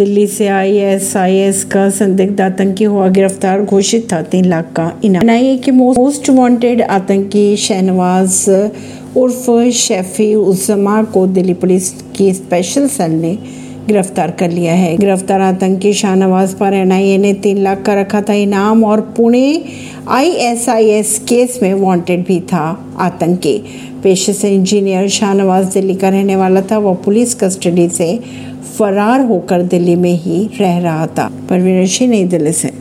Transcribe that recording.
दिल्ली से आईएसआईएस का संदिग्ध आतंकी हुआ गिरफ़्तार, घोषित था तीन लाख का इनाम। एनआईए के मोस्ट वांटेड आतंकी शहनवाज उर्फ़ शैफी उजमा को दिल्ली पुलिस की स्पेशल सेल ने गिरफ़्तार कर लिया है। गिरफ़्तार आतंकी शाहनवाज पर एनआईए ने तीन लाख का रखा था इनाम और पुणे आईएसआईएस केस में वांटेड भी था आतंकी। पेशे से इंजीनियर शाहनवाज दिल्ली का रहने वाला था वह पुलिस कस्टडी से फरार होकर दिल्ली में ही रह रहा था। परवीन सिंह नई दिल्ली से।